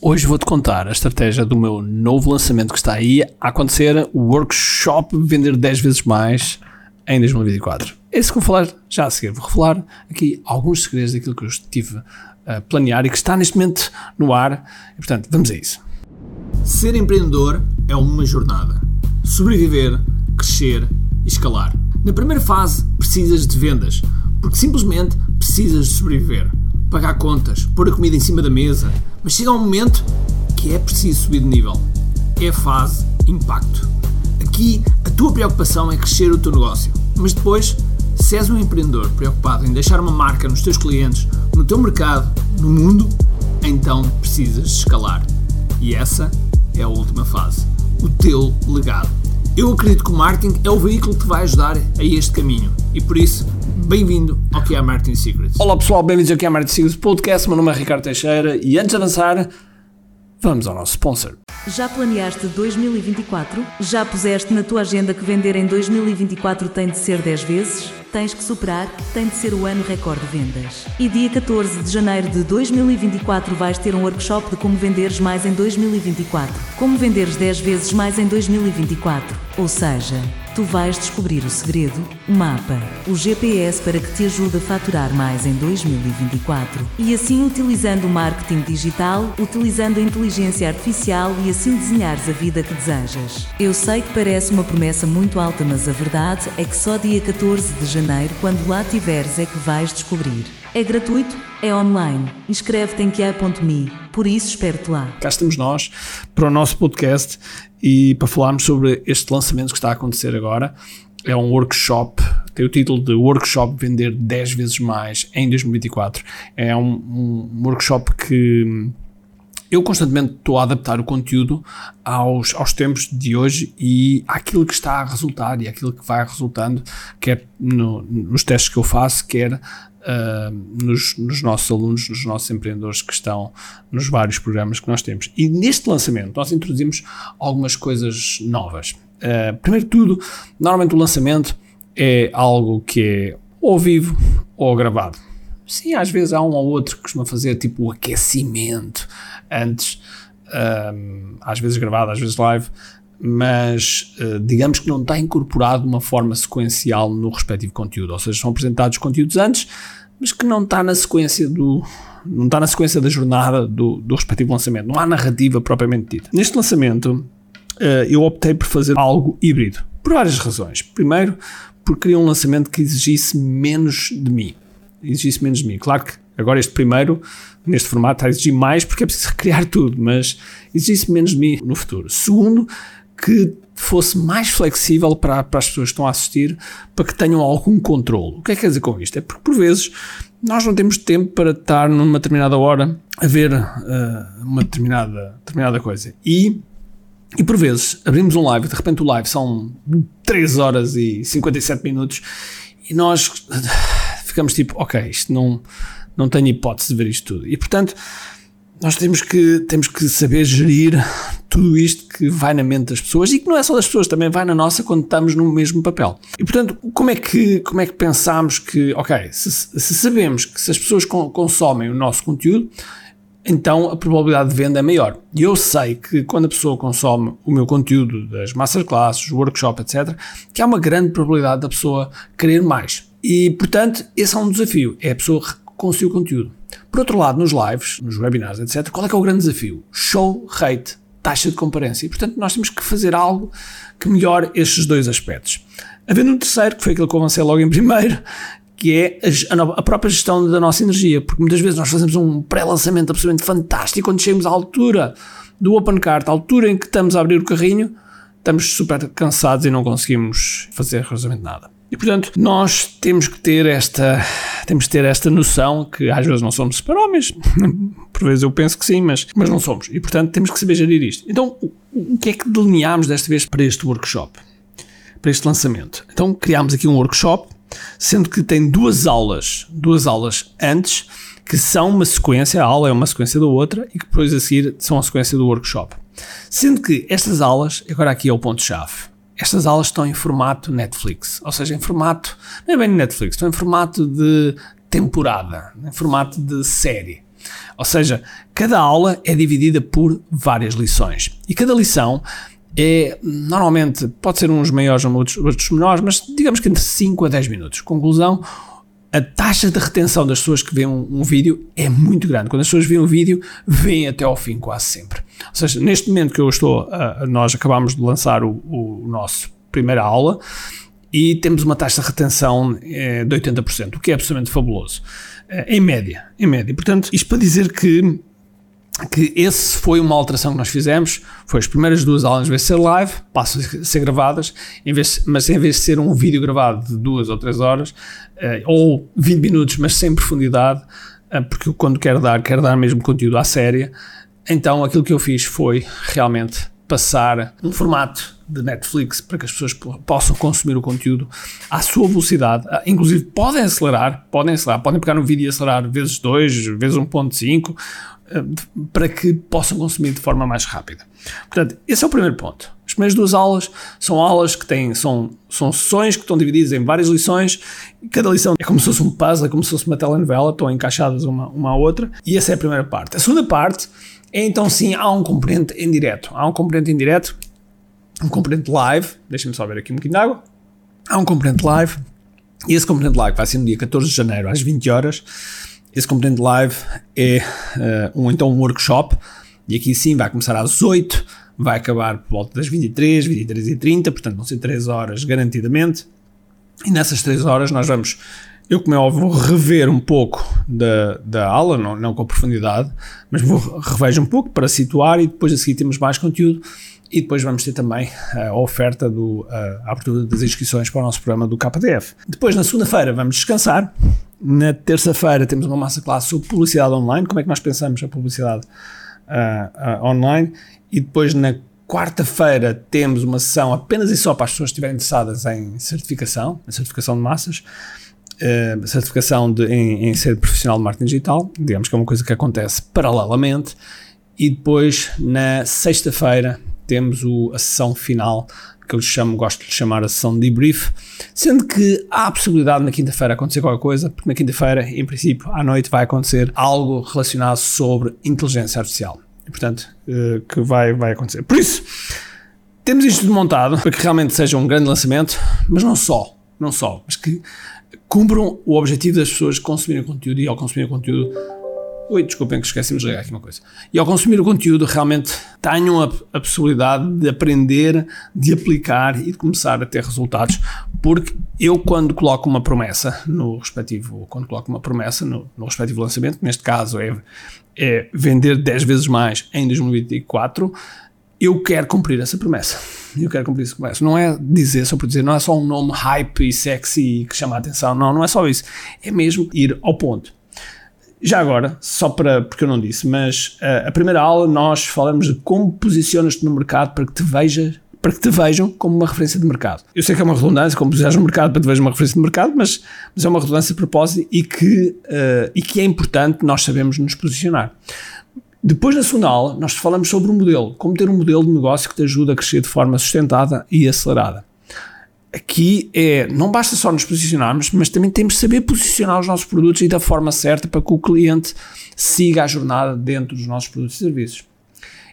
Hoje vou-te contar a estratégia do meu novo lançamento que está aí a acontecer, o Workshop Vender 10 vezes mais em 2024. É isso que vou falar já a seguir. Vou revelar aqui alguns segredos daquilo que eu estive a planear e que está neste momento no ar. E, portanto, vamos a isso. Ser empreendedor é uma jornada. Sobreviver, crescer e escalar. Na primeira fase, precisas de vendas, porque simplesmente precisas de sobreviver pagar contas, pôr a comida em cima da mesa, mas chega um momento que é preciso subir de nível. É a fase impacto. Aqui a tua preocupação é crescer o teu negócio, mas depois, se és um empreendedor preocupado em deixar uma marca nos teus clientes, no teu mercado, no mundo, então precisas escalar. E essa é a última fase, o teu legado. Eu acredito que o marketing é o veículo que te vai ajudar a este caminho e por isso Bem-vindo ao que é Marketing Secrets. Olá pessoal, bem-vindos ao que é Marketing Secrets Podcast. Meu nome é Ricardo Teixeira e antes de avançar, vamos ao nosso sponsor. Já planeaste 2024? Já puseste na tua agenda que vender em 2024 tem de ser 10 vezes? Tens que superar, tem de ser o ano recorde de vendas. E dia 14 de janeiro de 2024 vais ter um workshop de como venderes mais em 2024. Como venderes 10 vezes mais em 2024. Ou seja, tu vais descobrir o segredo, o mapa, o GPS para que te ajude a faturar mais em 2024. E assim, utilizando o marketing digital, utilizando a inteligência artificial e assim desenhares a vida que desejas. Eu sei que parece uma promessa muito alta, mas a verdade é que só dia 14 de janeiro, quando lá tiveres, é que vais descobrir. É gratuito, é online. Inscreve-te em QA.me. Por isso, espero-te lá. Cá estamos nós para o nosso podcast e para falarmos sobre este lançamento que está a acontecer agora. É um workshop, tem o título de Workshop Vender 10 vezes mais em 2024. É um, um workshop que eu constantemente estou a adaptar o conteúdo aos, aos tempos de hoje e àquilo que está a resultar e àquilo que vai resultando, quer no, nos testes que eu faço, quer uh, nos, nos, nossos alunos, nos nossos empreendedores que estão nos vários programas que nós temos. E neste lançamento nós introduzimos algumas coisas novas. Uh, primeiro de tudo, normalmente o lançamento é algo que é ou vivo ou gravado. Sim, às vezes há um ou outro que costuma fazer tipo o aquecimento antes, um, às vezes gravado, às vezes live, mas uh, digamos que não está incorporado de uma forma sequencial no respectivo conteúdo, ou seja, são apresentados conteúdos antes, mas que não está na sequência do não está na sequência da jornada do, do respectivo lançamento, não há narrativa propriamente dita. Neste lançamento uh, eu optei por fazer algo híbrido, por várias razões. Primeiro, porque queria um lançamento que exigisse menos de mim, exigisse menos de mim. Claro que agora este primeiro, neste formato, está a exigir mais porque é preciso recriar tudo, mas exigisse menos de mim no futuro. Segundo, que fosse mais flexível para, para as pessoas que estão a assistir, para que tenham algum controle. O que é que quer dizer com isto? É porque, por vezes, nós não temos tempo para estar numa determinada hora a ver uh, uma determinada, determinada coisa. E, e, por vezes, abrimos um live, de repente o live são 3 horas e 57 minutos, e nós ficamos tipo, ok, isto não, não tenho hipótese de ver isto tudo. E, portanto, nós temos que, temos que saber gerir tudo isto que vai na mente das pessoas e que não é só das pessoas, também vai na nossa quando estamos no mesmo papel. E portanto, como é que, como é que pensamos que, ok, se, se sabemos que se as pessoas consomem o nosso conteúdo, então a probabilidade de venda é maior. E eu sei que quando a pessoa consome o meu conteúdo das masterclasses, workshop, etc., que há uma grande probabilidade da pessoa querer mais. E portanto, esse é um desafio, é a pessoa conseguir o conteúdo. Por outro lado, nos lives, nos webinars, etc., qual é que é o grande desafio? Show rate, taxa de comparência. E, portanto, nós temos que fazer algo que melhore estes dois aspectos. Havendo um terceiro, que foi aquilo que eu avancei logo em primeiro, que é a, a, própria gestão da nossa energia, porque muitas vezes nós fazemos um pré-lançamento absolutamente fantástico, quando chegamos à altura do open cart, à altura em que estamos a abrir o carrinho, estamos super cansados e não conseguimos fazer rigorosamente nada. E portanto, nós temos que ter esta, temos que ter esta noção que às vezes não somos super-homens, por vezes eu penso que sim, mas, mas não somos. E portanto, temos que saber gerir isto. Então, o que é que delineámos desta vez para este workshop? Para este lançamento? Então, criámos aqui um workshop, sendo que tem duas aulas, duas aulas antes, que são uma sequência, a aula é uma sequência da outra, e que depois a seguir são a sequência do workshop. Sendo que estas aulas, agora aqui é o ponto-chave, estas aulas estão em formato Netflix, ou seja, em formato, não é bem Netflix, estão em formato de temporada, em formato de série. Ou seja, cada aula é dividida por várias lições. E cada lição é, normalmente, pode ser uns maiores ou outros, outros menores, mas digamos que entre 5 a 10 minutos. Conclusão, a taxa de retenção das pessoas que veem um, um, vídeo é muito grande. Quando as pessoas veem um vídeo, veem até ao fim quase sempre. Ou seja, neste momento que eu estou, uh, nós acabamos de lançar o, o, nosso primeira aula e temos uma taxa de retenção uh, de 80%, o que é absolutamente fabuloso. Uh, em média, em média. Portanto, isto para dizer que que esse foi uma alteração que nós fizemos, foi as primeiras duas aulas, em vez de ser live, passam a ser gravadas, em vez, mas em vez de ser um vídeo gravado de duas ou três horas, uh, ou 20 minutos, mas sem profundidade, porque quando quero dar, quero dar mesmo conteúdo à séria, então aquilo que eu fiz foi realmente passar um formato de Netflix para que as pessoas possam consumir o conteúdo à sua velocidade. Ah, inclusive, podem acelerar, podem acelerar, podem pegar um vídeo e acelerar vezes 2, vezes 1.5, ah, para que possam consumir de forma mais rápida. Portanto, esse é o primeiro ponto. As primeiras duas aulas são aulas que têm, são, são sessões que estão divididas em várias lições, cada lição é como se fosse um puzzle, é como se fosse uma telenovela, estão encaixadas uma, uma à outra, e essa é a primeira parte. A segunda parte é então sim, há um componente em direto. Há um componente em direto um componente live, deixem-me só ver aqui um bocadinho de água, há um componente live, e esse componente live vai ser no dia 14 de janeiro às 20 horas, esse componente live é uh, um, então um workshop, e aqui sim vai começar às 8, vai acabar por volta das 23, 23 e 30, portanto vão ser 3 horas garantidamente, e nessas 3 horas nós vamos eu, como é óbvio, vou rever um pouco da, da aula, não, não com profundidade, mas vou revejo um pouco para situar e depois a seguir temos mais conteúdo e depois vamos ter também a oferta do a abertura das inscrições para o nosso programa do KDF. Depois, na segunda-feira, vamos descansar. Na terça-feira, temos uma massa classe sobre publicidade online, como é que nós pensamos a publicidade uh, uh, online. E depois, na quarta-feira, temos uma sessão apenas e só para as pessoas que estiverem interessadas em certificação, em certificação de massas. Uh, certificação de, em, em ser profissional de marketing digital, digamos que é uma coisa que acontece paralelamente, e depois na sexta-feira temos o, a sessão final, que eu chamo, gosto de chamar a sessão de debrief, sendo que há a possibilidade na quinta-feira acontecer qualquer coisa, porque na quinta-feira, em princípio, à noite vai acontecer algo relacionado sobre inteligência artificial. E, portanto, uh, que vai, vai acontecer. Por isso, temos isto montado para que realmente seja um grande lançamento, mas não só, não só, mas que cumpram o objetivo das pessoas consumirem conteúdo e ao consumir conteúdo Oi, desculpem que esqueci-me de ligar aqui uma coisa. E ao consumir o conteúdo, realmente tenham a, a, possibilidade de aprender, de aplicar e de começar a ter resultados. Porque eu, quando coloco uma promessa no respectivo, quando coloco uma promessa no, no respectivo lançamento, neste caso é, é vender 10 vezes mais em 2024, eu quero cumprir essa promessa. Eu quero cumprir essa promessa. Não é dizer só por dizer, não é só um nome hype e sexy que chama a atenção. Não, não é só isso. É mesmo ir ao ponto. Já agora, só para, porque eu não disse, mas uh, a primeira aula nós falamos de como posicionas-te no mercado para que te para que te vejam como uma referência de mercado. Eu sei que é uma redundância, como posicionas no mercado para te vejam uma referência de mercado, mas, mas é uma redundância de propósito e que, uh, e que é importante nós sabemos nos posicionar. Depois na segunda aula, nós falamos sobre o um modelo, como ter um modelo de negócio que te ajuda a crescer de forma sustentada e acelerada aqui é, não basta só nos posicionarmos, mas também temos de saber posicionar os nossos produtos e da forma certa para que o cliente siga a jornada dentro dos nossos produtos e serviços.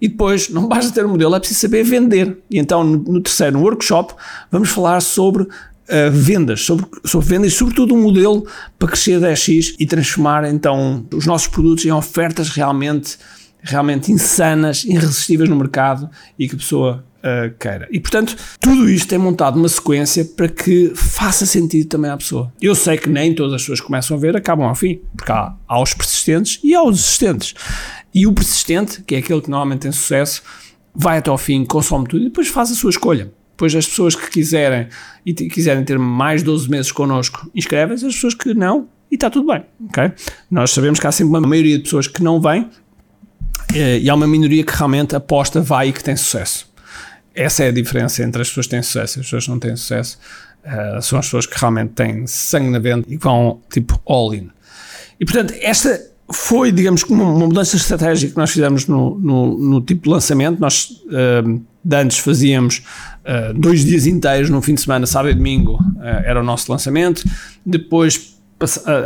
E depois, não basta ter um modelo, é preciso saber vender. E então, no, terceiro no workshop, vamos falar sobre uh, vendas, sobre, sobre vendas e, sobretudo, um modelo para crescer 10x e transformar, então, os nossos produtos em ofertas realmente, realmente insanas, irresistíveis no mercado e que a pessoa uh, queira. E portanto, tudo isto é montado numa sequência para que faça sentido também à pessoa. Eu sei que nem todas as pessoas que começam a ver acabam ao fim, porque há, há os persistentes e há os existentes. E o persistente, que é aquele que normalmente tem sucesso, vai até ao fim, consome tudo e depois faz a sua escolha. Depois as pessoas que quiserem e quiserem ter mais 12 meses connosco, inscrevem-se, as pessoas que não, e está tudo bem, ok? Nós sabemos que há sempre uma maioria de pessoas que não vêm eh, e há uma minoria que realmente aposta, vai e que tem sucesso essa é a diferença entre as pessoas que têm sucesso e as pessoas que não têm sucesso. Uh, são as pessoas que realmente têm sangue na venda e vão tipo all in. E portanto, esta foi, digamos, uma, uma mudança estratégica que nós fizemos no, no, no tipo de lançamento. Nós uh, antes fazíamos uh, dois dias inteiros, no fim de semana, sábado e domingo, era o nosso lançamento. Depois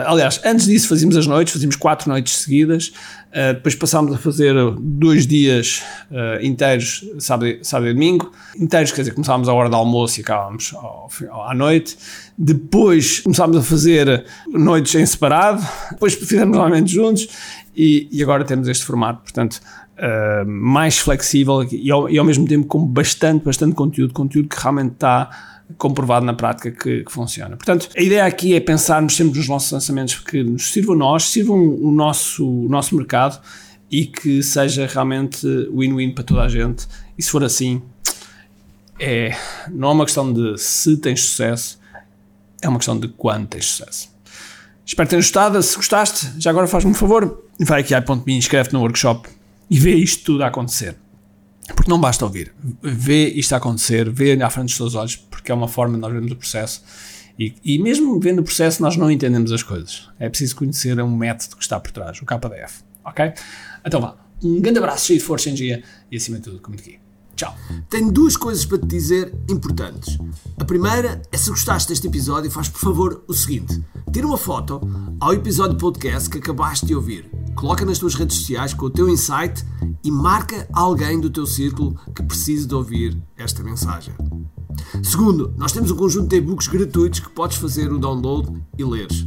aliás, antes disso fazíamos as noites, fazíamos quatro noites seguidas, uh, depois passámos a fazer dois dias uh, inteiros, sábado, sábado e domingo, inteiros, quer dizer, começávamos à hora do almoço e acabávamos ao, à noite, depois começámos a fazer noites em separado, depois fizemos novamente juntos e, e agora temos este formato, portanto, Uh, mais flexível e ao, e ao, mesmo tempo com bastante, bastante conteúdo, conteúdo que realmente está comprovado na prática que, que, funciona. Portanto, a ideia aqui é pensarmos sempre nos nossos lançamentos que nos sirvam a nós, sirvam o nosso, o nosso mercado e que seja realmente win-win para toda a gente. E se for assim, é, não é uma questão de se tens sucesso, é uma questão de quando tens sucesso. Espero que tenhas gostado. Se gostaste, já agora faz-me um favor, vai aqui a ponto.me, inscreve-te no workshop e vê isto tudo a acontecer. Porque não basta ouvir, vê isto a acontecer, vê à frente dos teus olhos, porque é uma forma de nós vermos o processo. E, e, mesmo vendo o processo, nós não entendemos as coisas. É preciso conhecer um método que está por trás, o KDF. Ok? Então vá. Um grande abraço, cheio de força, energia e acima de tudo, comente aqui. Tchau. Tenho duas coisas para te dizer importantes. A primeira é se gostaste deste episódio, faz por favor o seguinte: tira uma foto ao episódio podcast que acabaste de ouvir, coloca nas tuas redes sociais com o teu insight e marca alguém do teu círculo que precise de ouvir esta mensagem. Segundo, nós temos um conjunto de e-books gratuitos que podes fazer o download e leres.